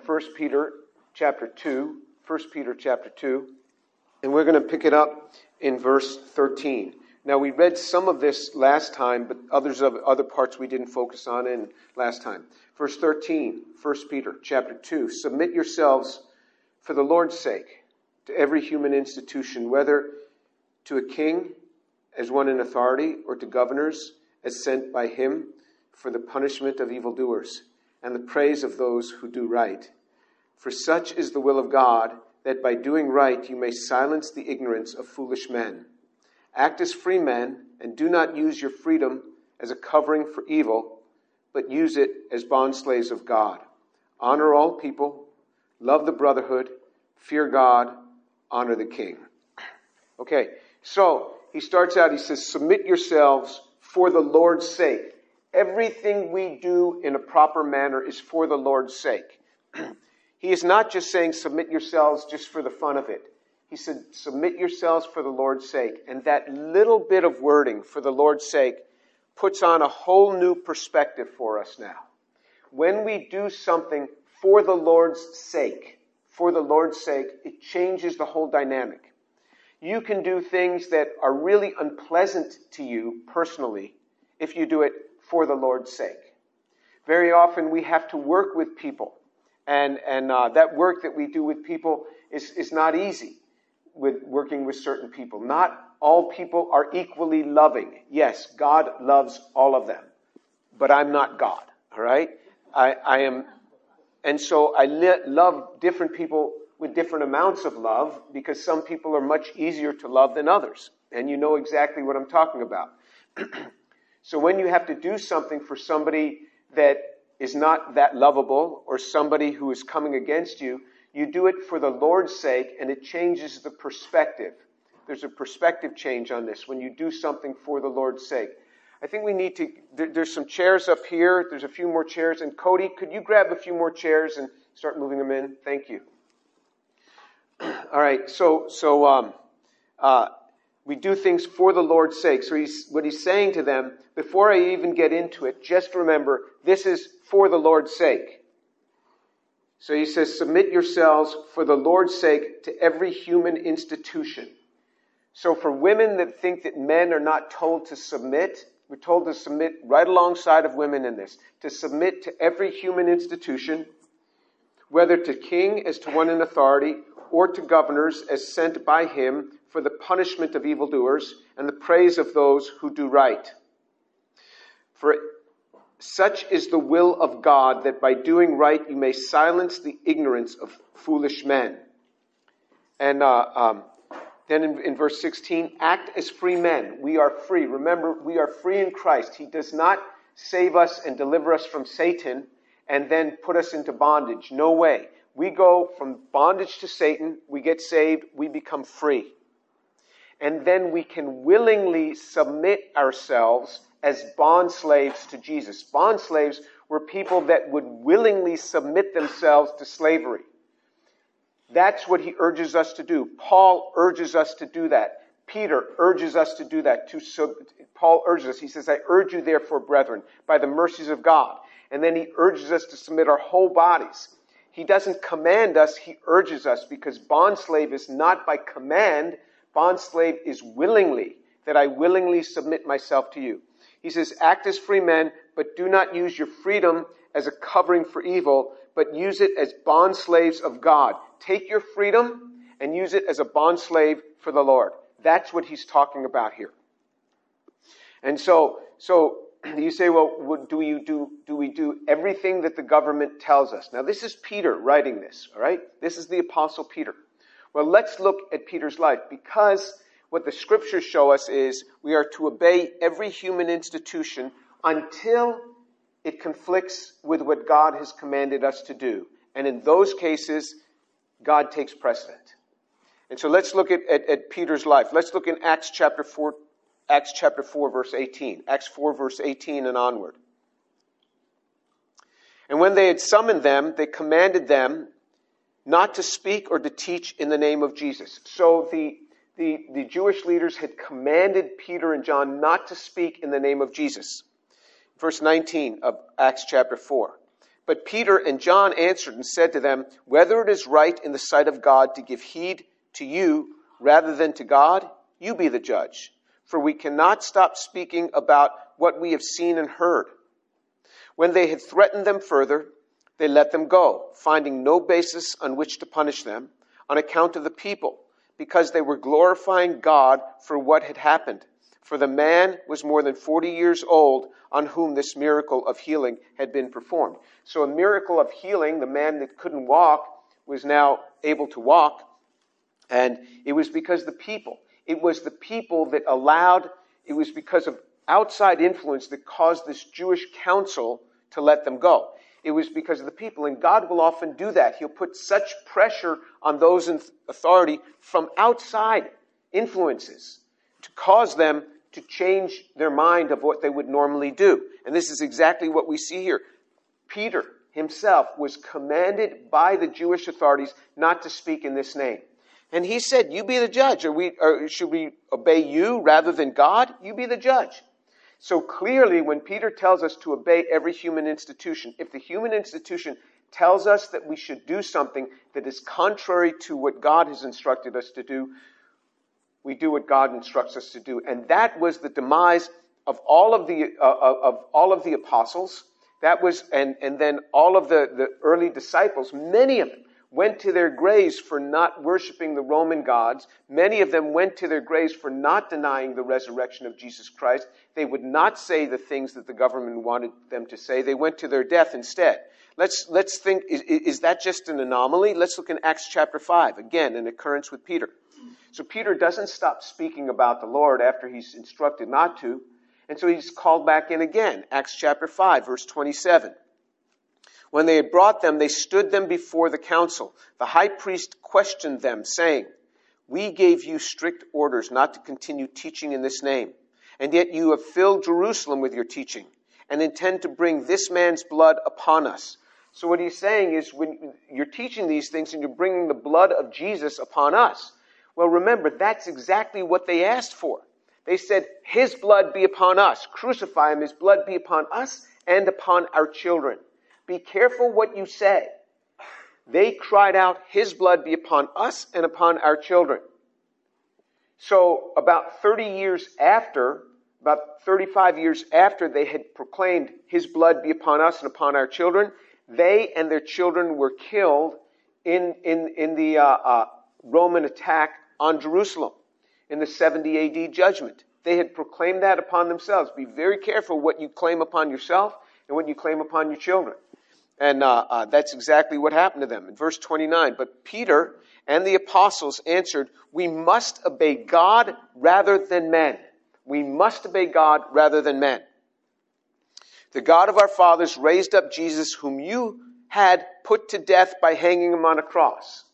from 1 Peter chapter 2, 1 Peter chapter 2, and we're going to pick it up in verse 13. Now we read some of this last time, but others of other parts we didn't focus on in last time. Verse 13, 1 Peter chapter 2. Submit yourselves for the Lord's sake to every human institution, whether to a king as one in authority or to governors as sent by him for the punishment of evildoers and the praise of those who do right. For such is the will of God that by doing right you may silence the ignorance of foolish men. Act as free men, and do not use your freedom as a covering for evil, but use it as bondslaves of God. Honor all people, love the brotherhood, fear God, honor the king. Okay, so he starts out, he says, Submit yourselves for the Lord's sake. Everything we do in a proper manner is for the Lord's sake. he is not just saying, Submit yourselves just for the fun of it. He said, Submit yourselves for the Lord's sake. And that little bit of wording, for the Lord's sake, puts on a whole new perspective for us now. When we do something for the Lord's sake, for the Lord's sake, it changes the whole dynamic. You can do things that are really unpleasant to you personally if you do it for the Lord's sake. Very often we have to work with people, and, and uh, that work that we do with people is, is not easy with working with certain people. Not all people are equally loving. Yes, God loves all of them, but I'm not God. All right, I, I am, and so I li- love different people with different amounts of love because some people are much easier to love than others, and you know exactly what I'm talking about. so when you have to do something for somebody that is not that lovable or somebody who is coming against you, you do it for the Lord's sake, and it changes the perspective. There's a perspective change on this when you do something for the Lord's sake. I think we need to, there, there's some chairs up here. There's a few more chairs. And Cody, could you grab a few more chairs and start moving them in? Thank you. All right, so, so, um, uh, we do things for the Lord's sake. So he's, what he's saying to them, before I even get into it, just remember, this is for the Lord's sake. So he says, submit yourselves for the Lord's sake to every human institution. So for women that think that men are not told to submit, we're told to submit right alongside of women in this, to submit to every human institution, whether to king as to one in authority, or to governors as sent by him for the punishment of evildoers and the praise of those who do right. For such is the will of God that by doing right you may silence the ignorance of foolish men. And uh, um, then in, in verse 16, act as free men. We are free. Remember, we are free in Christ. He does not save us and deliver us from Satan and then put us into bondage. No way. We go from bondage to Satan, we get saved, we become free. And then we can willingly submit ourselves as bond slaves to Jesus. Bond slaves were people that would willingly submit themselves to slavery. That's what he urges us to do. Paul urges us to do that. Peter urges us to do that. To sub- Paul urges us. He says, I urge you therefore, brethren, by the mercies of God. And then he urges us to submit our whole bodies. He doesn't command us, he urges us because bond slave is not by command. Bond slave is willingly, that I willingly submit myself to you. He says, act as free men, but do not use your freedom as a covering for evil, but use it as bond slaves of God. Take your freedom and use it as a bond slave for the Lord. That's what he's talking about here. And so, so you say, well, do you do, do we do everything that the government tells us? Now, this is Peter writing this, all right? This is the apostle Peter. Well, let's look at Peter's life because what the scriptures show us is we are to obey every human institution until it conflicts with what God has commanded us to do. And in those cases, God takes precedent. And so let's look at, at, at, Peter's life. Let's look in Acts chapter 4, Acts chapter 4, verse 18. Acts 4, verse 18 and onward. And when they had summoned them, they commanded them not to speak or to teach in the name of Jesus. So the the, the Jewish leaders had commanded Peter and John not to speak in the name of Jesus. Verse 19 of Acts chapter 4. But Peter and John answered and said to them, Whether it is right in the sight of God to give heed to you rather than to God, you be the judge. For we cannot stop speaking about what we have seen and heard. When they had threatened them further, they let them go, finding no basis on which to punish them on account of the people, because they were glorifying God for what had happened. For the man was more than 40 years old on whom this miracle of healing had been performed. So, a miracle of healing, the man that couldn't walk was now able to walk. And it was because the people, it was the people that allowed, it was because of outside influence that caused this Jewish council to let them go. It was because of the people. And God will often do that. He'll put such pressure on those in authority from outside influences to cause them to change their mind of what they would normally do. And this is exactly what we see here. Peter himself was commanded by the Jewish authorities not to speak in this name. And he said, You be the judge. Are we, or should we obey you rather than God? You be the judge. So clearly, when Peter tells us to obey every human institution, if the human institution tells us that we should do something that is contrary to what God has instructed us to do, we do what God instructs us to do. And that was the demise of all of the, uh, of all of the apostles. That was, and, and then all of the, the early disciples, many of them went to their graves for not worshiping the Roman gods. Many of them went to their graves for not denying the resurrection of Jesus Christ. They would not say the things that the government wanted them to say. They went to their death instead. Let's, let's think, is, is that just an anomaly? Let's look in Acts chapter 5. Again, an occurrence with Peter. So Peter doesn't stop speaking about the Lord after he's instructed not to. And so he's called back in again. Acts chapter 5, verse 27. When they had brought them, they stood them before the council. The high priest questioned them, saying, We gave you strict orders not to continue teaching in this name, and yet you have filled Jerusalem with your teaching, and intend to bring this man's blood upon us. So what he's saying is, when you're teaching these things and you're bringing the blood of Jesus upon us, well, remember, that's exactly what they asked for. They said, His blood be upon us. Crucify him. His blood be upon us and upon our children. Be careful what you say. They cried out, His blood be upon us and upon our children. So, about 30 years after, about 35 years after they had proclaimed, His blood be upon us and upon our children, they and their children were killed in, in, in the uh, uh, Roman attack on Jerusalem in the 70 AD judgment. They had proclaimed that upon themselves. Be very careful what you claim upon yourself and what you claim upon your children. And uh, uh, that's exactly what happened to them. In verse 29, but Peter and the apostles answered, We must obey God rather than men. We must obey God rather than men. The God of our fathers raised up Jesus, whom you had put to death by hanging him on a cross.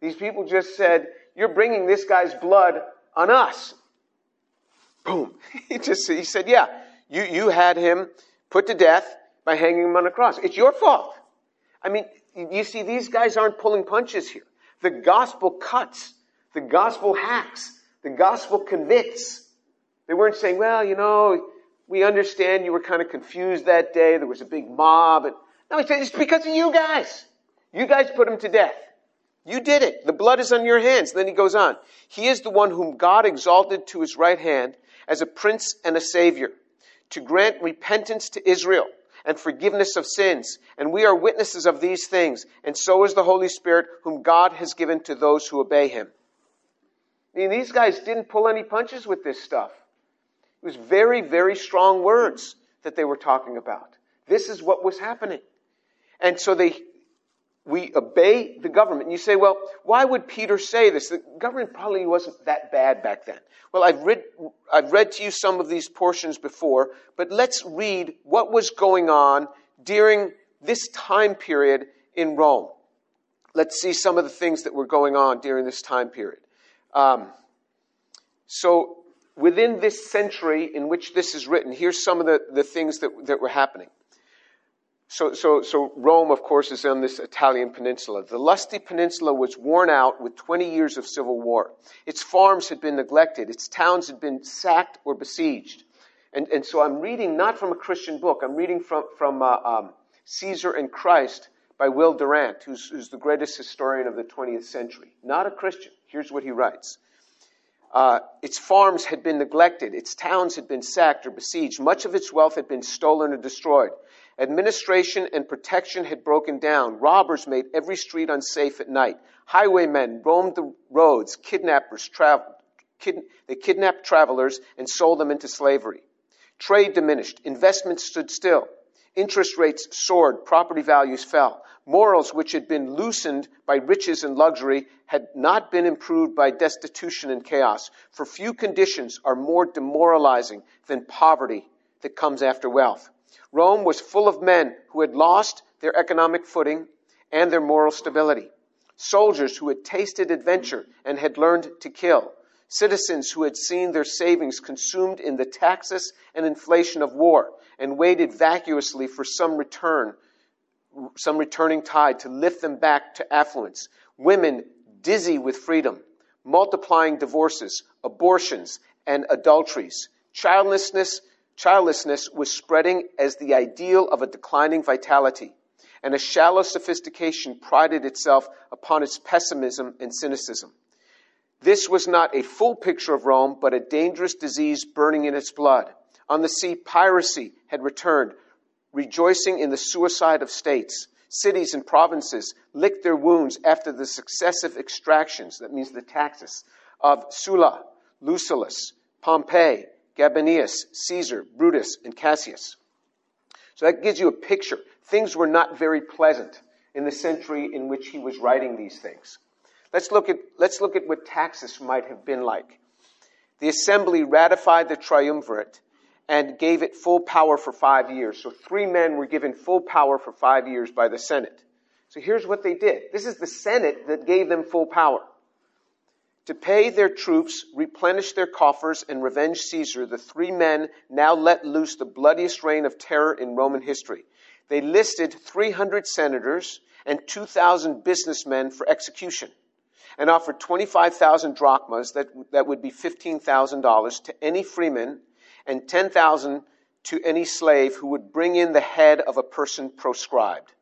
These people just said, you're bringing this guy's blood on us. Boom. He just he said, Yeah, you, you had him put to death by hanging him on a cross. It's your fault. I mean, you see, these guys aren't pulling punches here. The gospel cuts. The gospel hacks. The gospel convicts. They weren't saying, well, you know, we understand you were kind of confused that day. There was a big mob. And, no, he said, it's because of you guys. You guys put him to death. You did it. The blood is on your hands. Then he goes on. He is the one whom God exalted to his right hand as a prince and a savior to grant repentance to Israel and forgiveness of sins. And we are witnesses of these things. And so is the Holy Spirit whom God has given to those who obey him. I mean, these guys didn't pull any punches with this stuff. It was very, very strong words that they were talking about. This is what was happening. And so they, we obey the government. And you say, well, why would Peter say this? The government probably wasn't that bad back then. Well, I've read, I've read to you some of these portions before, but let's read what was going on during this time period in Rome. Let's see some of the things that were going on during this time period. Um, so, within this century in which this is written, here's some of the, the things that, that were happening. So, so, so Rome, of course, is on this Italian peninsula. The lusty peninsula was worn out with 20 years of civil war. Its farms had been neglected. Its towns had been sacked or besieged. And, and so I'm reading not from a Christian book. I'm reading from, from uh, um, Caesar and Christ by Will Durant, who's, who's the greatest historian of the 20th century. Not a Christian. Here's what he writes. Uh, its farms had been neglected, its towns had been sacked or besieged, much of its wealth had been stolen or destroyed. Administration and protection had broken down. Robbers made every street unsafe at night. Highwaymen roamed the roads. Kidnappers traveled. Kid, they kidnapped travelers and sold them into slavery. Trade diminished. Investments stood still. Interest rates soared. Property values fell. Morals, which had been loosened by riches and luxury, had not been improved by destitution and chaos. For few conditions are more demoralizing than poverty that comes after wealth. Rome was full of men who had lost their economic footing and their moral stability. Soldiers who had tasted adventure and had learned to kill. Citizens who had seen their savings consumed in the taxes and inflation of war and waited vacuously for some return, some returning tide to lift them back to affluence. Women dizzy with freedom, multiplying divorces, abortions, and adulteries. Childlessness Childlessness was spreading as the ideal of a declining vitality, and a shallow sophistication prided itself upon its pessimism and cynicism. This was not a full picture of Rome, but a dangerous disease burning in its blood. On the sea, piracy had returned, rejoicing in the suicide of states. Cities and provinces licked their wounds after the successive extractions, that means the taxes, of Sulla, Lucullus, Pompey, Gabinius, Caesar, Brutus, and Cassius. So that gives you a picture. Things were not very pleasant in the century in which he was writing these things. Let's look at, let's look at what taxes might have been like. The assembly ratified the triumvirate and gave it full power for five years. So three men were given full power for five years by the Senate. So here's what they did. This is the Senate that gave them full power. To pay their troops, replenish their coffers, and revenge Caesar, the three men now let loose the bloodiest reign of terror in Roman history. They listed 300 senators and 2,000 businessmen for execution and offered 25,000 drachmas, that, that would be $15,000, to any freeman and 10,000 to any slave who would bring in the head of a person proscribed.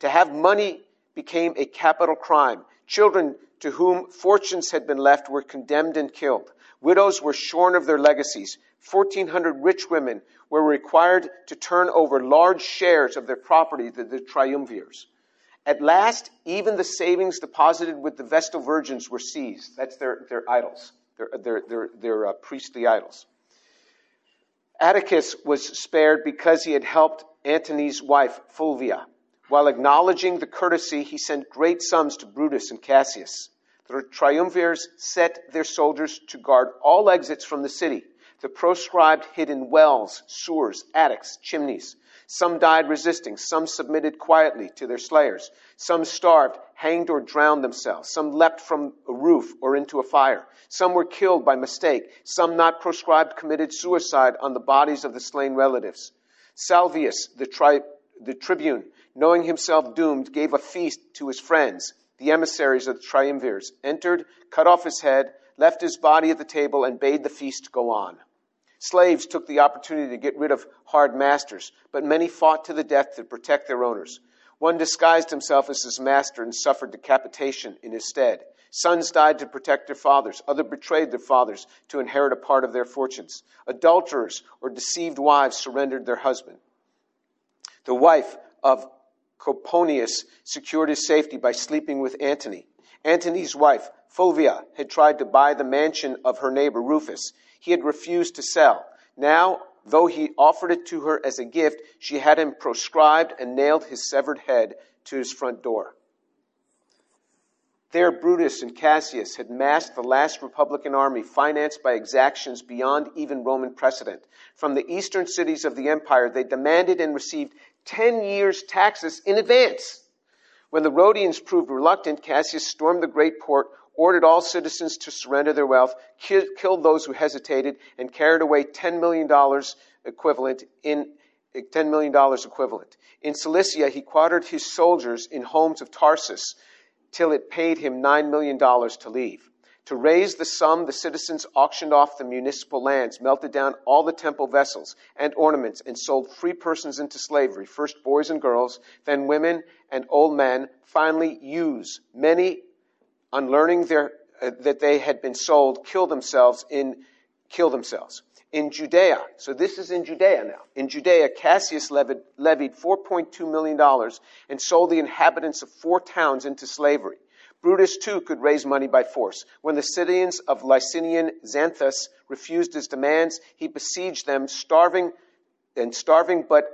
To have money became a capital crime. Children to whom fortunes had been left were condemned and killed. Widows were shorn of their legacies. 1,400 rich women were required to turn over large shares of their property to the triumvirs. At last, even the savings deposited with the Vestal virgins were seized. That's their, their idols, their, their, their, their uh, priestly idols. Atticus was spared because he had helped Antony's wife, Fulvia. While acknowledging the courtesy, he sent great sums to Brutus and Cassius. The triumvirs set their soldiers to guard all exits from the city. The proscribed hid in wells, sewers, attics, chimneys. Some died resisting. Some submitted quietly to their slayers. Some starved, hanged, or drowned themselves. Some leapt from a roof or into a fire. Some were killed by mistake. Some not proscribed committed suicide on the bodies of the slain relatives. Salvius, the, tri- the tribune, knowing himself doomed, gave a feast to his friends, the emissaries of the triumvirs, entered, cut off his head, left his body at the table, and bade the feast go on. Slaves took the opportunity to get rid of hard masters, but many fought to the death to protect their owners. One disguised himself as his master and suffered decapitation in his stead. Sons died to protect their fathers. Others betrayed their fathers to inherit a part of their fortunes. Adulterers or deceived wives surrendered their husband. The wife of Coponius secured his safety by sleeping with Antony. Antony's wife, Fulvia, had tried to buy the mansion of her neighbor Rufus. He had refused to sell. Now, though he offered it to her as a gift, she had him proscribed and nailed his severed head to his front door. There, Brutus and Cassius had massed the last Republican army, financed by exactions beyond even Roman precedent. From the eastern cities of the empire, they demanded and received 10 years' taxes in advance. When the Rhodians proved reluctant, Cassius stormed the great port, ordered all citizens to surrender their wealth, killed those who hesitated, and carried away $10 million equivalent in $10 million equivalent. In Cilicia, he quartered his soldiers in homes of Tarsus till it paid him $9 million to leave. To raise the sum, the citizens auctioned off the municipal lands, melted down all the temple vessels and ornaments, and sold free persons into slavery, first boys and girls, then women and old men. Finally, use many, on learning their, uh, that they had been sold, kill themselves in themselves. In Judea, so this is in Judea now. In Judea, Cassius levied, levied $4.2 million and sold the inhabitants of four towns into slavery. Brutus too could raise money by force. When the citizens of Lycian Xanthus refused his demands, he besieged them, starving and starving but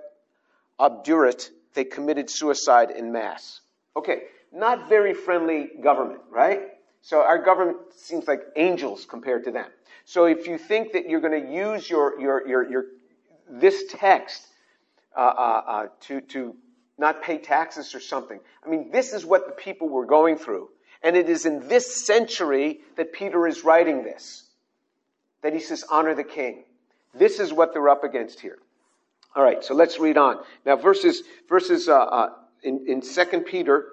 obdurate, they committed suicide in mass. Okay, not very friendly government, right? So our government seems like angels compared to them. So if you think that you're going to use your, your, your, your this text uh, uh, uh, to, to not pay taxes or something, I mean, this is what the people were going through. And it is in this century that Peter is writing this, that he says, honor the king. This is what they're up against here. All right, so let's read on. Now, verses, verses uh, uh, in, in 2 Peter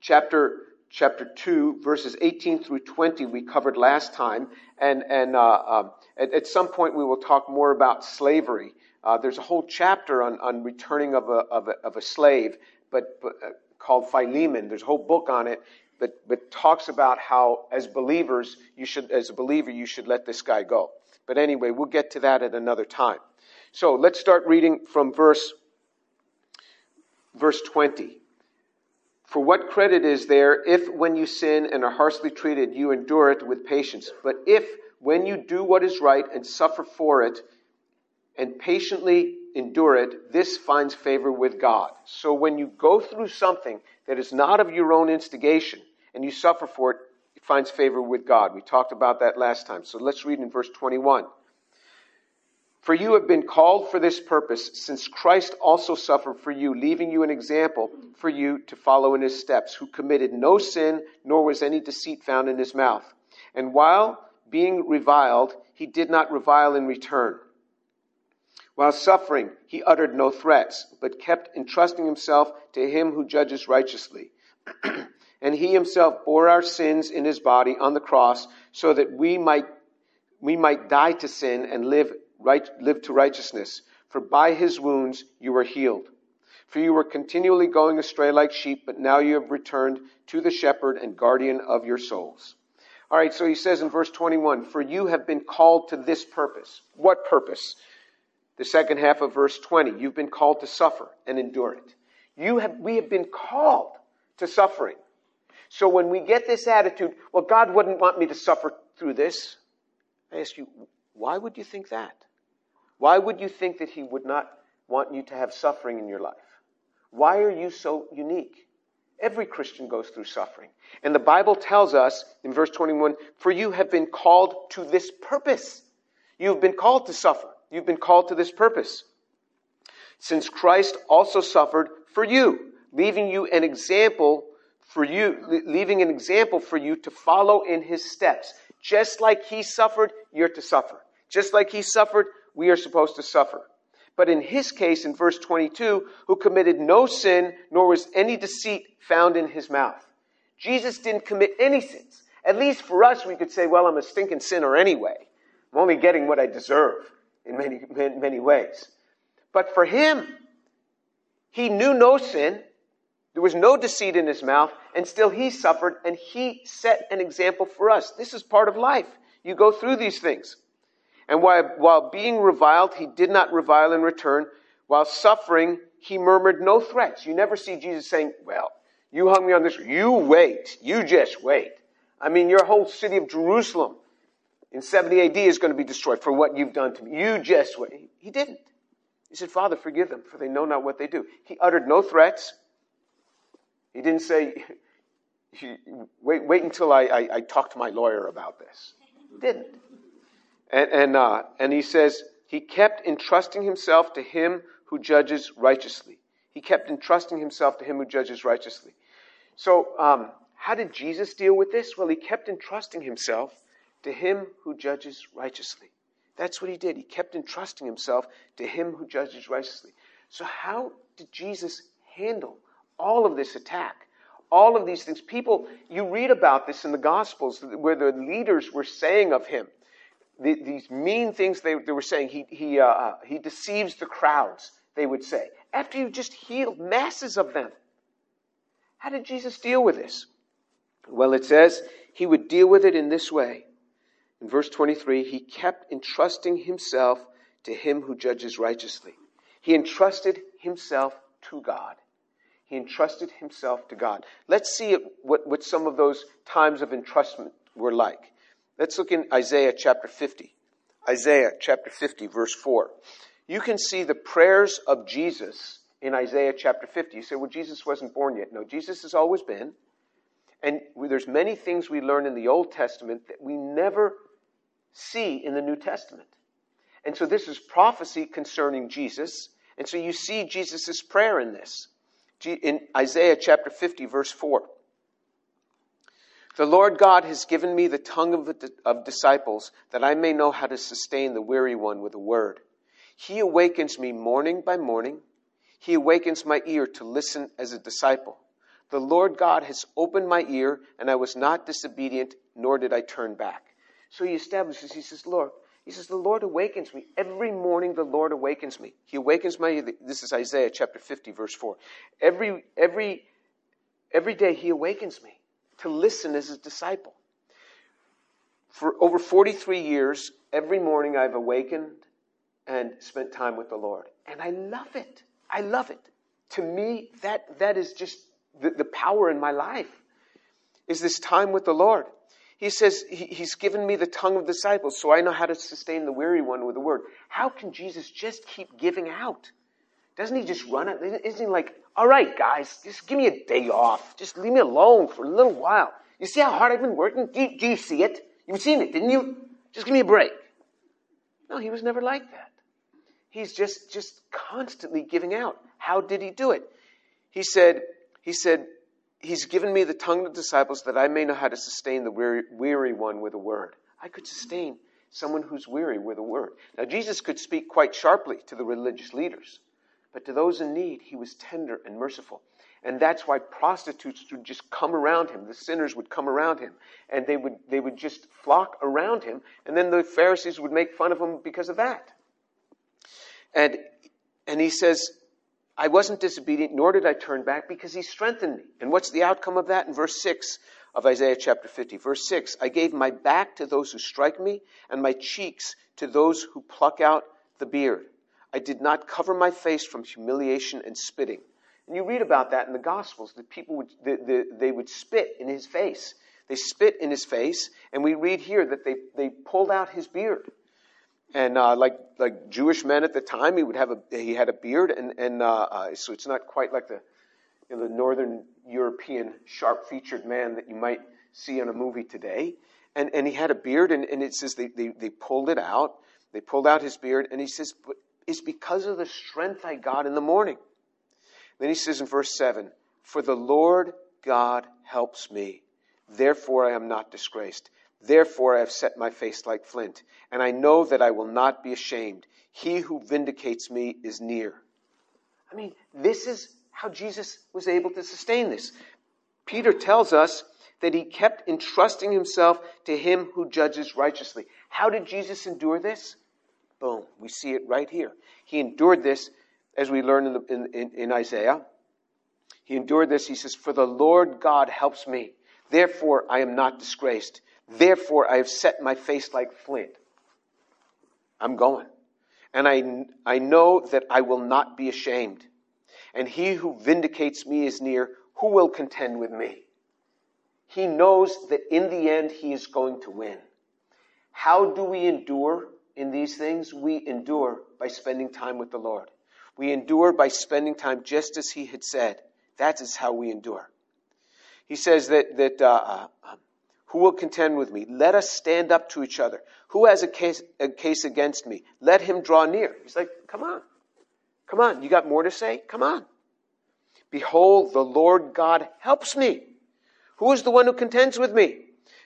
chapter chapter 2, verses 18 through 20, we covered last time. And, and uh, uh, at, at, some point, we will talk more about slavery. Uh, there's a whole chapter on, on returning of a, of a, of a slave, but, but uh, called Philemon. There's a whole book on it. But, talks about how, as believers, you should, as a believer, you should let this guy go. But anyway, we'll get to that at another time. So let's start reading from verse, verse 20. For what credit is there if when you sin and are harshly treated, you endure it with patience? But if when you do what is right and suffer for it and patiently endure it, this finds favor with God. So when you go through something that is not of your own instigation and you suffer for it, it finds favor with God. We talked about that last time. So let's read in verse 21. For you have been called for this purpose, since Christ also suffered for you, leaving you an example for you to follow in his steps, who committed no sin, nor was any deceit found in his mouth. And while being reviled, he did not revile in return. While suffering, he uttered no threats, but kept entrusting himself to him who judges righteously. and he himself bore our sins in his body on the cross, so that we might, we might die to sin and live right, live to righteousness, for by his wounds you were healed. For you were continually going astray like sheep, but now you have returned to the shepherd and guardian of your souls. All right, so he says in verse 21, For you have been called to this purpose. What purpose? The second half of verse 20, you've been called to suffer and endure it. You have, we have been called to suffering. So when we get this attitude, well, God wouldn't want me to suffer through this. I ask you, why would you think that? Why would you think that He would not want you to have suffering in your life? Why are you so unique? Every Christian goes through suffering. And the Bible tells us in verse 21 For you have been called to this purpose. You've been called to suffer. You've been called to this purpose. Since Christ also suffered for you, leaving you an example for you, leaving an example for you to follow in his steps. Just like he suffered, you're to suffer. Just like he suffered, we are supposed to suffer. But in his case, in verse 22, who committed no sin, nor was any deceit found in his mouth. Jesus didn't commit any sins. At least for us, we could say, well, I'm a stinking sinner anyway. I'm only getting what I deserve in many, many ways. But for him, he knew no sin. There was no deceit in his mouth, and still he suffered, and he set an example for us. This is part of life. You go through these things. And while, while being reviled, he did not revile in return. While suffering, he murmured no threats. You never see Jesus saying, Well, you hung me on this. You wait. You just wait. I mean, your whole city of Jerusalem in 70 AD is going to be destroyed for what you've done to me. You just wait. He didn't. He said, Father, forgive them, for they know not what they do. He uttered no threats. He didn't say, wait, wait until I, I, I talk to my lawyer about this. Didn't. And, and, uh, and he says, he kept entrusting himself to him who judges righteously. He kept entrusting himself to him who judges righteously. So, um, how did Jesus deal with this? Well, he kept entrusting himself to him who judges righteously. That's what he did. He kept entrusting himself to him who judges righteously. So, how did Jesus handle all of this attack, all of these things. People, you read about this in the Gospels where the leaders were saying of him, the, these mean things they, they, were saying. He, he, uh, uh, he deceives the crowds, they would say. After you just healed masses of them. How did Jesus deal with this? Well, it says he would deal with it in this way. In verse 23, he kept entrusting himself to him who judges righteously. He entrusted himself to God. He entrusted himself to God. Let's see what, what some of those times of entrustment were like. Let's look in Isaiah chapter 50. Isaiah chapter 50, verse 4. You can see the prayers of Jesus in Isaiah chapter 50. You say, well, Jesus wasn't born yet. No, Jesus has always been. And there's many things we learn in the Old Testament that we never see in the New Testament. And so this is prophecy concerning Jesus. And so you see Jesus' prayer in this in Isaiah chapter 50, verse 4. The Lord God has given me the tongue of, of disciples that I may know how to sustain the weary one with a word. He awakens me morning by morning. He awakens my ear to listen as a disciple. The Lord God has opened my ear, and I was not disobedient, nor did I turn back. So he establishes, he says, Lord, he says, The Lord awakens me. Every morning the Lord awakens me. He awakens my this is Isaiah chapter 50, verse 4. Every every every day he awakens me to listen as his disciple. For over 43 years, every morning I've awakened and spent time with the Lord. And I love it. I love it. To me, that that is just the, the power in my life. Is this time with the Lord. He says, He's given me the tongue of disciples, so I know how to sustain the weary one with the word. How can Jesus just keep giving out? Doesn't he just run it? Isn't he like, all right, guys, just give me a day off. Just leave me alone for a little while. You see how hard I've been working? Do do you see it? You've seen it, didn't you? Just give me a break. No, he was never like that. He's just, just constantly giving out. How did he do it? He said, he said, He's given me the tongue of the disciples that I may know how to sustain the weary, weary one with a word. I could sustain someone who's weary with a word. Now, Jesus could speak quite sharply to the religious leaders, but to those in need, he was tender and merciful. And that's why prostitutes would just come around him. The sinners would come around him. And they would, they would just flock around him. And then the Pharisees would make fun of him because of that. And, and he says, I wasn't disobedient, nor did I turn back, because he strengthened me. And what's the outcome of that? In verse 6 of Isaiah chapter 50. Verse 6 I gave my back to those who strike me, and my cheeks to those who pluck out the beard. I did not cover my face from humiliation and spitting. And you read about that in the Gospels, that people would, the, the, they would spit in his face. They spit in his face, and we read here that they, they pulled out his beard and uh, like like Jewish men at the time, he would have a he had a beard, and and uh, uh, so it's not quite like the you know, the Northern European sharp featured man that you might see in a movie today. And and he had a beard, and, and it says they, they they pulled it out, they pulled out his beard, and he says, but it's because of the strength I got in the morning. Then he says in verse seven, for the Lord God helps me, therefore I am not disgraced. Therefore I have set my face like flint, and I know that I will not be ashamed. He who vindicates me is near. I mean, this is how Jesus was able to sustain this. Peter tells us that he kept entrusting himself to him who judges righteously. How did Jesus endure this? Boom, we see it right here. He endured this, as we learn in, the, in, in, in Isaiah. He endured this, he says, For the Lord God helps me. Therefore I am not disgraced. Therefore, I have set my face like flint. I'm going. And I, I know that I will not be ashamed. And he who vindicates me is near. Who will contend with me? He knows that in the end he is going to win. How do we endure in these things? We endure by spending time with the Lord. We endure by spending time just as he had said. That is how we endure. He says that, that uh, uh who will contend with me? Let us stand up to each other. Who has a case, a case against me? Let him draw near. He's like, come on. Come on. You got more to say? Come on. Behold, the Lord God helps me. Who is the one who contends with me?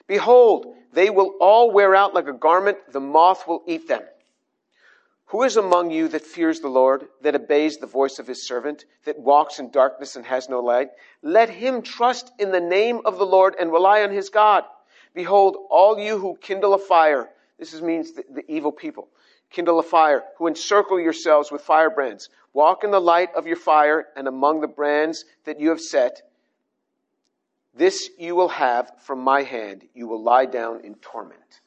Behold, they will all wear out like a garment. The moth will eat them. Who is among you that fears the Lord, that obeys the voice of his servant, that walks in darkness and has no light? Let him trust in the name of the Lord and rely on his God. Behold, all you who kindle a fire, this is, means the, the evil people, kindle a fire, who encircle yourselves with firebrands. Walk in the light of your fire and among the brands that you have set. This you will have from my hand. You will lie down in torment.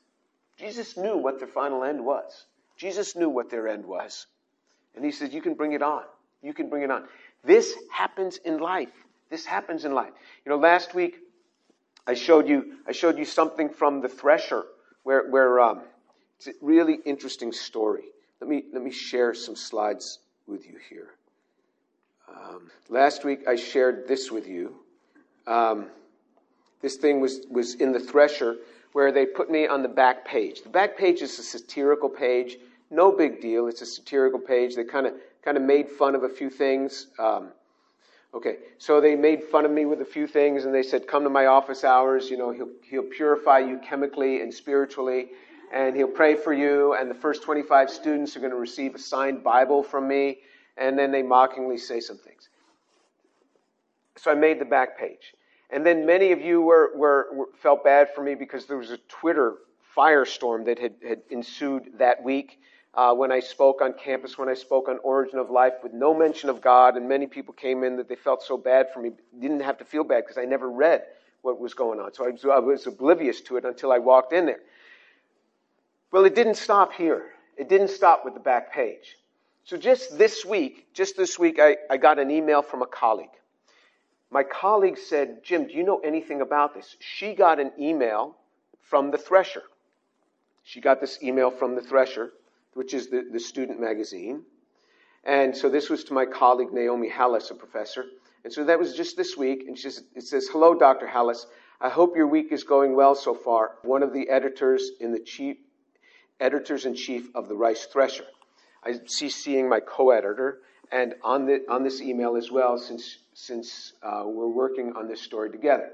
Jesus knew what their final end was. Jesus knew what their end was. And he said, You can bring it on. You can bring it on. This happens in life. This happens in life. You know, last week I showed you I showed you something from the thresher where where um, it's a really interesting story. Let me let me share some slides with you here. Um, last week I shared this with you. Um, this thing was was in the thresher where they put me on the back page. The back page is a satirical page. No big deal. It's a satirical page. They kind of kind of made fun of a few things. Um, okay, so they made fun of me with a few things, and they said, "Come to my office hours. You know, he'll he'll purify you chemically and spiritually, and he'll pray for you. And the first 25 students are going to receive a signed Bible from me." And then they mockingly say some things. So I made the back page. And then many of you were, were, were, felt bad for me because there was a Twitter firestorm that had, had ensued that week uh, when I spoke on campus, when I spoke on Origin of Life with no mention of God, and many people came in that they felt so bad for me, didn't have to feel bad because I never read what was going on. So I was, I was oblivious to it until I walked in there. Well, it didn't stop here. It didn't stop with the back page. So just this week, just this week, I, I got an email from a colleague. My colleague said, Jim, do you know anything about this? She got an email from the Thresher. She got this email from the Thresher which is the, the student magazine. And so this was to my colleague Naomi Halas, a professor. And so that was just this week. And she says, it says, Hello, Dr. Halas. I hope your week is going well so far. One of the editors in the chief, editors in chief of the Rice Thresher. I see seeing my co-editor and on, the, on this email as well since, since uh, we're working on this story together.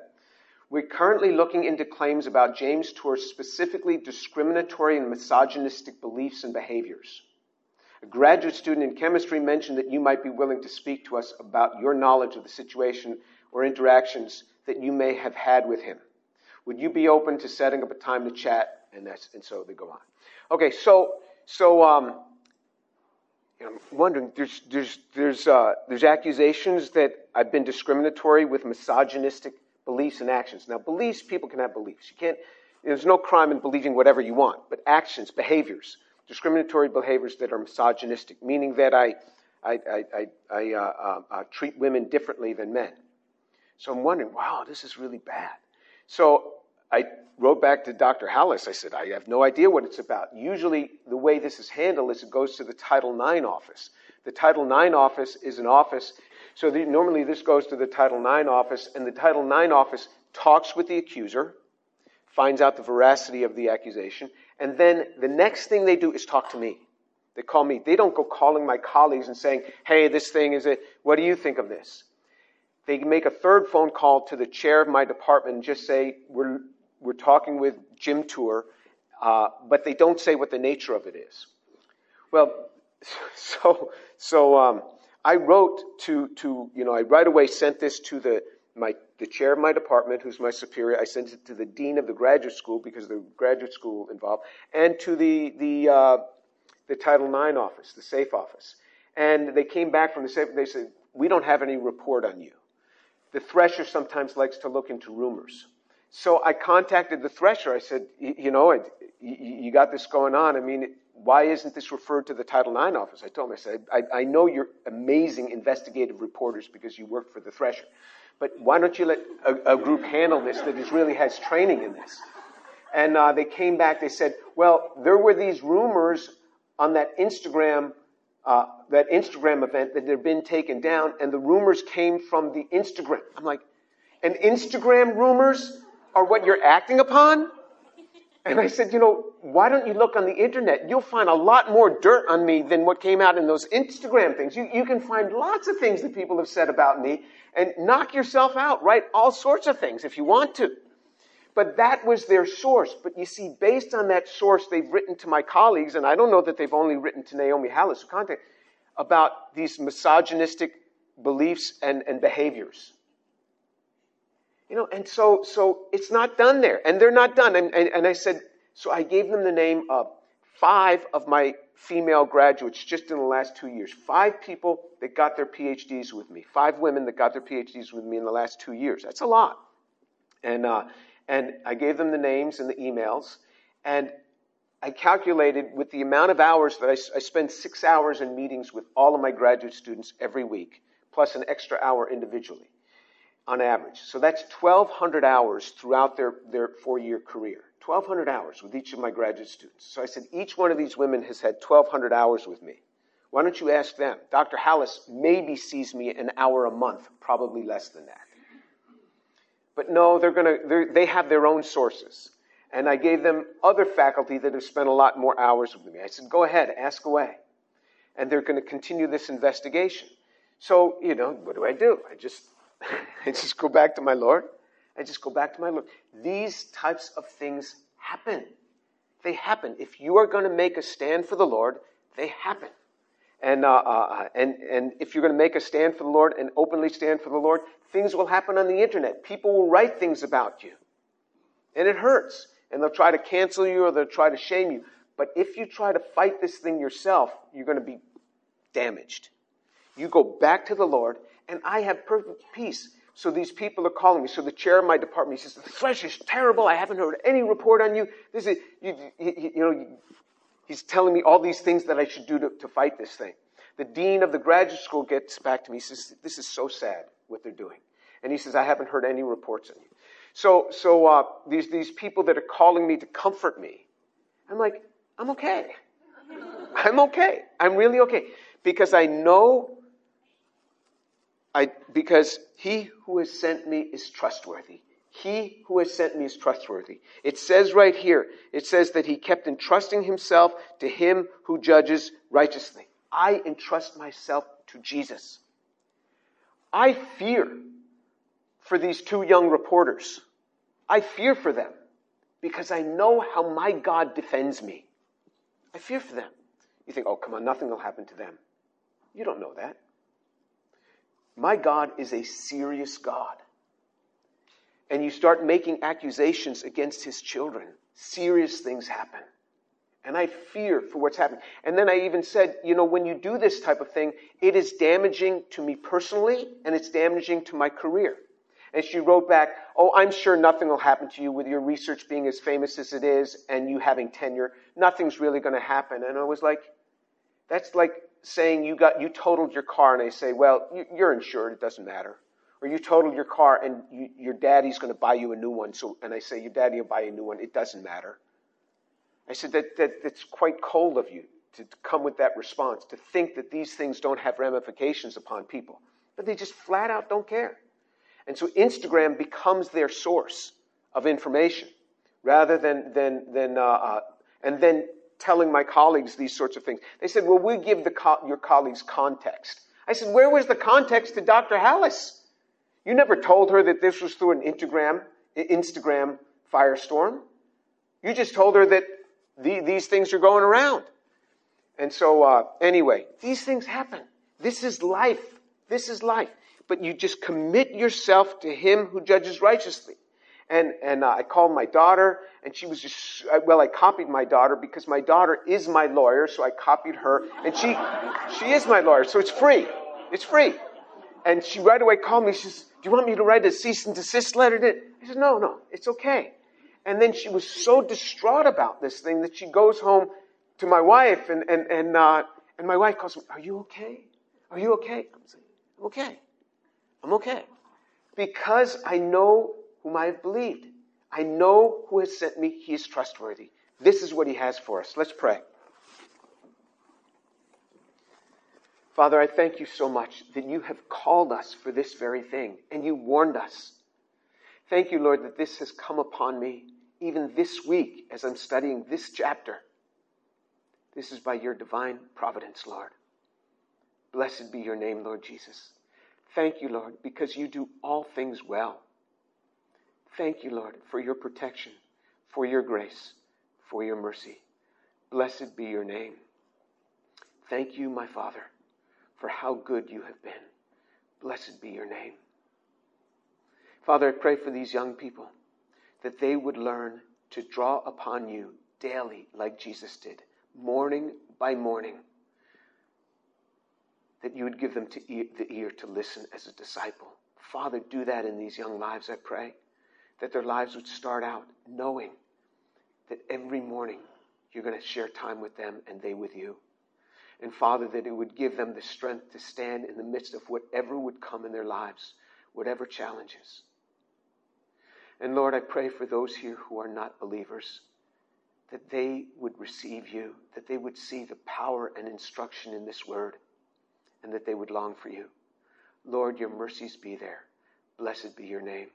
We're currently looking into claims about James Tour's specifically discriminatory and misogynistic beliefs and behaviors. A graduate student in chemistry mentioned that you might be willing to speak to us about your knowledge of the situation or interactions that you may have had with him. Would you be open to setting up a time to chat? And that's and so they go on. Okay, so so um, I'm wondering. There's there's there's uh, there's accusations that I've been discriminatory with misogynistic beliefs and actions. Now, beliefs, people can have beliefs. You can't, there's no crime in believing whatever you want, but actions, behaviors, discriminatory behaviors that are misogynistic, meaning that I, I, I, I, uh, uh, uh, treat women differently than men. So I'm wondering, wow, this is really bad. So I wrote back to Dr. Halas. I said, I have no idea what it's about. Usually, the way this is handled is it goes to the Title IX office. The Title IX office is an office so the, normally this goes to the Title IX office, and the Title IX office talks with the accuser, finds out the veracity of the accusation, and then the next thing they do is talk to me. They call me. They don't go calling my colleagues and saying, hey, this thing is it. What do you think of this? They make a third phone call to the chair of my department and just say, we're, we're talking with Jim Tour, uh, but they don't say what the nature of it is. Well, so, so, um, I wrote to, to, you know, I right away sent this to the, my, the chair of my department, who's my superior. I sent it to the dean of the graduate school because the graduate school involved, and to the, the, uh, the Title IX office, the SAFE office. And they came back from the SAFE, they said, we don't have any report on you. The thresher sometimes likes to look into rumors. So I contacted the thresher. I said, you know, you got this going on. I mean, why isn't this referred to the Title IX office? I told him, I said, I, I know you're amazing investigative reporters because you work for the Thresher, but why don't you let a, a group handle this that is really has training in this? And uh, they came back, they said, well, there were these rumors on that Instagram, uh, that Instagram event that had been taken down, and the rumors came from the Instagram. I'm like, and Instagram rumors are what you're acting upon? And I said, you know, why don't you look on the internet? You'll find a lot more dirt on me than what came out in those Instagram things. You, you can find lots of things that people have said about me and knock yourself out. Write all sorts of things if you want to. But that was their source. But you see, based on that source, they've written to my colleagues, and I don't know that they've only written to Naomi Halas contact about these misogynistic beliefs and, and behaviors. You know, and so so it's not done there, and they're not done. And, and, and I said, so I gave them the name of five of my female graduates just in the last two years. Five people that got their PhDs with me. Five women that got their PhDs with me in the last two years. That's a lot. And uh, and I gave them the names and the emails, and I calculated with the amount of hours that I, I spend six hours in meetings with all of my graduate students every week, plus an extra hour individually on average. So that's 1,200 hours throughout their, their four year career. 1,200 hours with each of my graduate students. So I said, each one of these women has had 1,200 hours with me. Why don't you ask them? Dr. Halas maybe sees me an hour a month, probably less than that. But no, they're gonna, they're, they have their own sources. And I gave them other faculty that have spent a lot more hours with me. I said, go ahead, ask away. And they're going to continue this investigation. So, you know, what do I do? I just, I just go back to my Lord. I just go back to my Lord. These types of things happen. They happen. If you are going to make a stand for the Lord, they happen. And, uh, uh, and, and if you're going to make a stand for the Lord and openly stand for the Lord, things will happen on the internet. People will write things about you. And it hurts. And they'll try to cancel you or they'll try to shame you. But if you try to fight this thing yourself, you're going to be damaged. You go back to the Lord, and I have perfect peace. So these people are calling me. So the chair of my department, he says, the flesh is terrible. I haven't heard any report on you. This is, you, you, you know, he's telling me all these things that I should do to, to fight this thing. The dean of the graduate school gets back to me. He says, this is so sad what they're doing. And he says, I haven't heard any reports on you. So, so uh, these, these people that are calling me to comfort me, I'm like, I'm okay. I'm okay. I'm really okay. Because I know, I, because he who has sent me is trustworthy. He who has sent me is trustworthy. It says right here, it says that he kept entrusting himself to him who judges righteously. I entrust myself to Jesus. I fear for these two young reporters. I fear for them because I know how my God defends me. I fear for them. You think, oh, come on, nothing will happen to them. You don't know that. My God is a serious God. And you start making accusations against his children, serious things happen. And I fear for what's happening. And then I even said, you know, when you do this type of thing, it is damaging to me personally and it's damaging to my career. And she wrote back, Oh, I'm sure nothing will happen to you with your research being as famous as it is and you having tenure. Nothing's really going to happen. And I was like, That's like saying you got, you totaled your car and they say, Well, you're insured. It doesn't matter. Or you totaled your car and you, your daddy's going to buy you a new one. So, and I say, Your daddy will buy you a new one. It doesn't matter. I said, that, that, That's quite cold of you to come with that response, to think that these things don't have ramifications upon people. But they just flat out don't care. And so Instagram becomes their source of information rather than, than, than uh, uh, and then telling my colleagues these sorts of things. They said, well, we give co- your colleagues context. I said, where was the context to Dr. Halas? You never told her that this was through an Instagram, Instagram firestorm. You just told her that the, these things are going around. And so, uh, anyway, these things happen. This is life. This is life but you just commit yourself to Him who judges righteously. And, and uh, I called my daughter, and she was just, uh, well, I copied my daughter because my daughter is my lawyer, so I copied her, and she, she is my lawyer, so it's free. It's free. And she right away called me, she says, do you want me to write a cease and desist letter? To I said, no, no, it's okay. And then she was so distraught about this thing that she goes home to my wife, and, and, and, uh, and my wife calls me, are you okay? Are you okay? I'm saying, I'm okay. I'm okay. Because I know whom I have believed. I know who has sent me. He is trustworthy. This is what he has for us. Let's pray. Father, I thank you so much that you have called us for this very thing and you warned us. Thank you, Lord, that this has come upon me even this week as I'm studying this chapter. This is by your divine providence, Lord. Blessed be your name, Lord Jesus. Thank you, Lord, because you do all things well. Thank you, Lord, for your protection, for your grace, for your mercy. Blessed be your name. Thank you, my Father, for how good you have been. Blessed be your name. Father, I pray for these young people that they would learn to draw upon you daily like Jesus did, morning by morning. That you would give them the ear to listen as a disciple. Father, do that in these young lives, I pray. That their lives would start out knowing that every morning you're going to share time with them and they with you. And Father, that it would give them the strength to stand in the midst of whatever would come in their lives, whatever challenges. And Lord, I pray for those here who are not believers, that they would receive you, that they would see the power and instruction in this word, and that they would long for you. Lord, your mercies be there. Blessed be your name.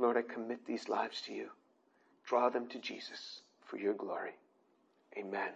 Lord, I commit these lives to you. Draw them to Jesus for your glory. Amen.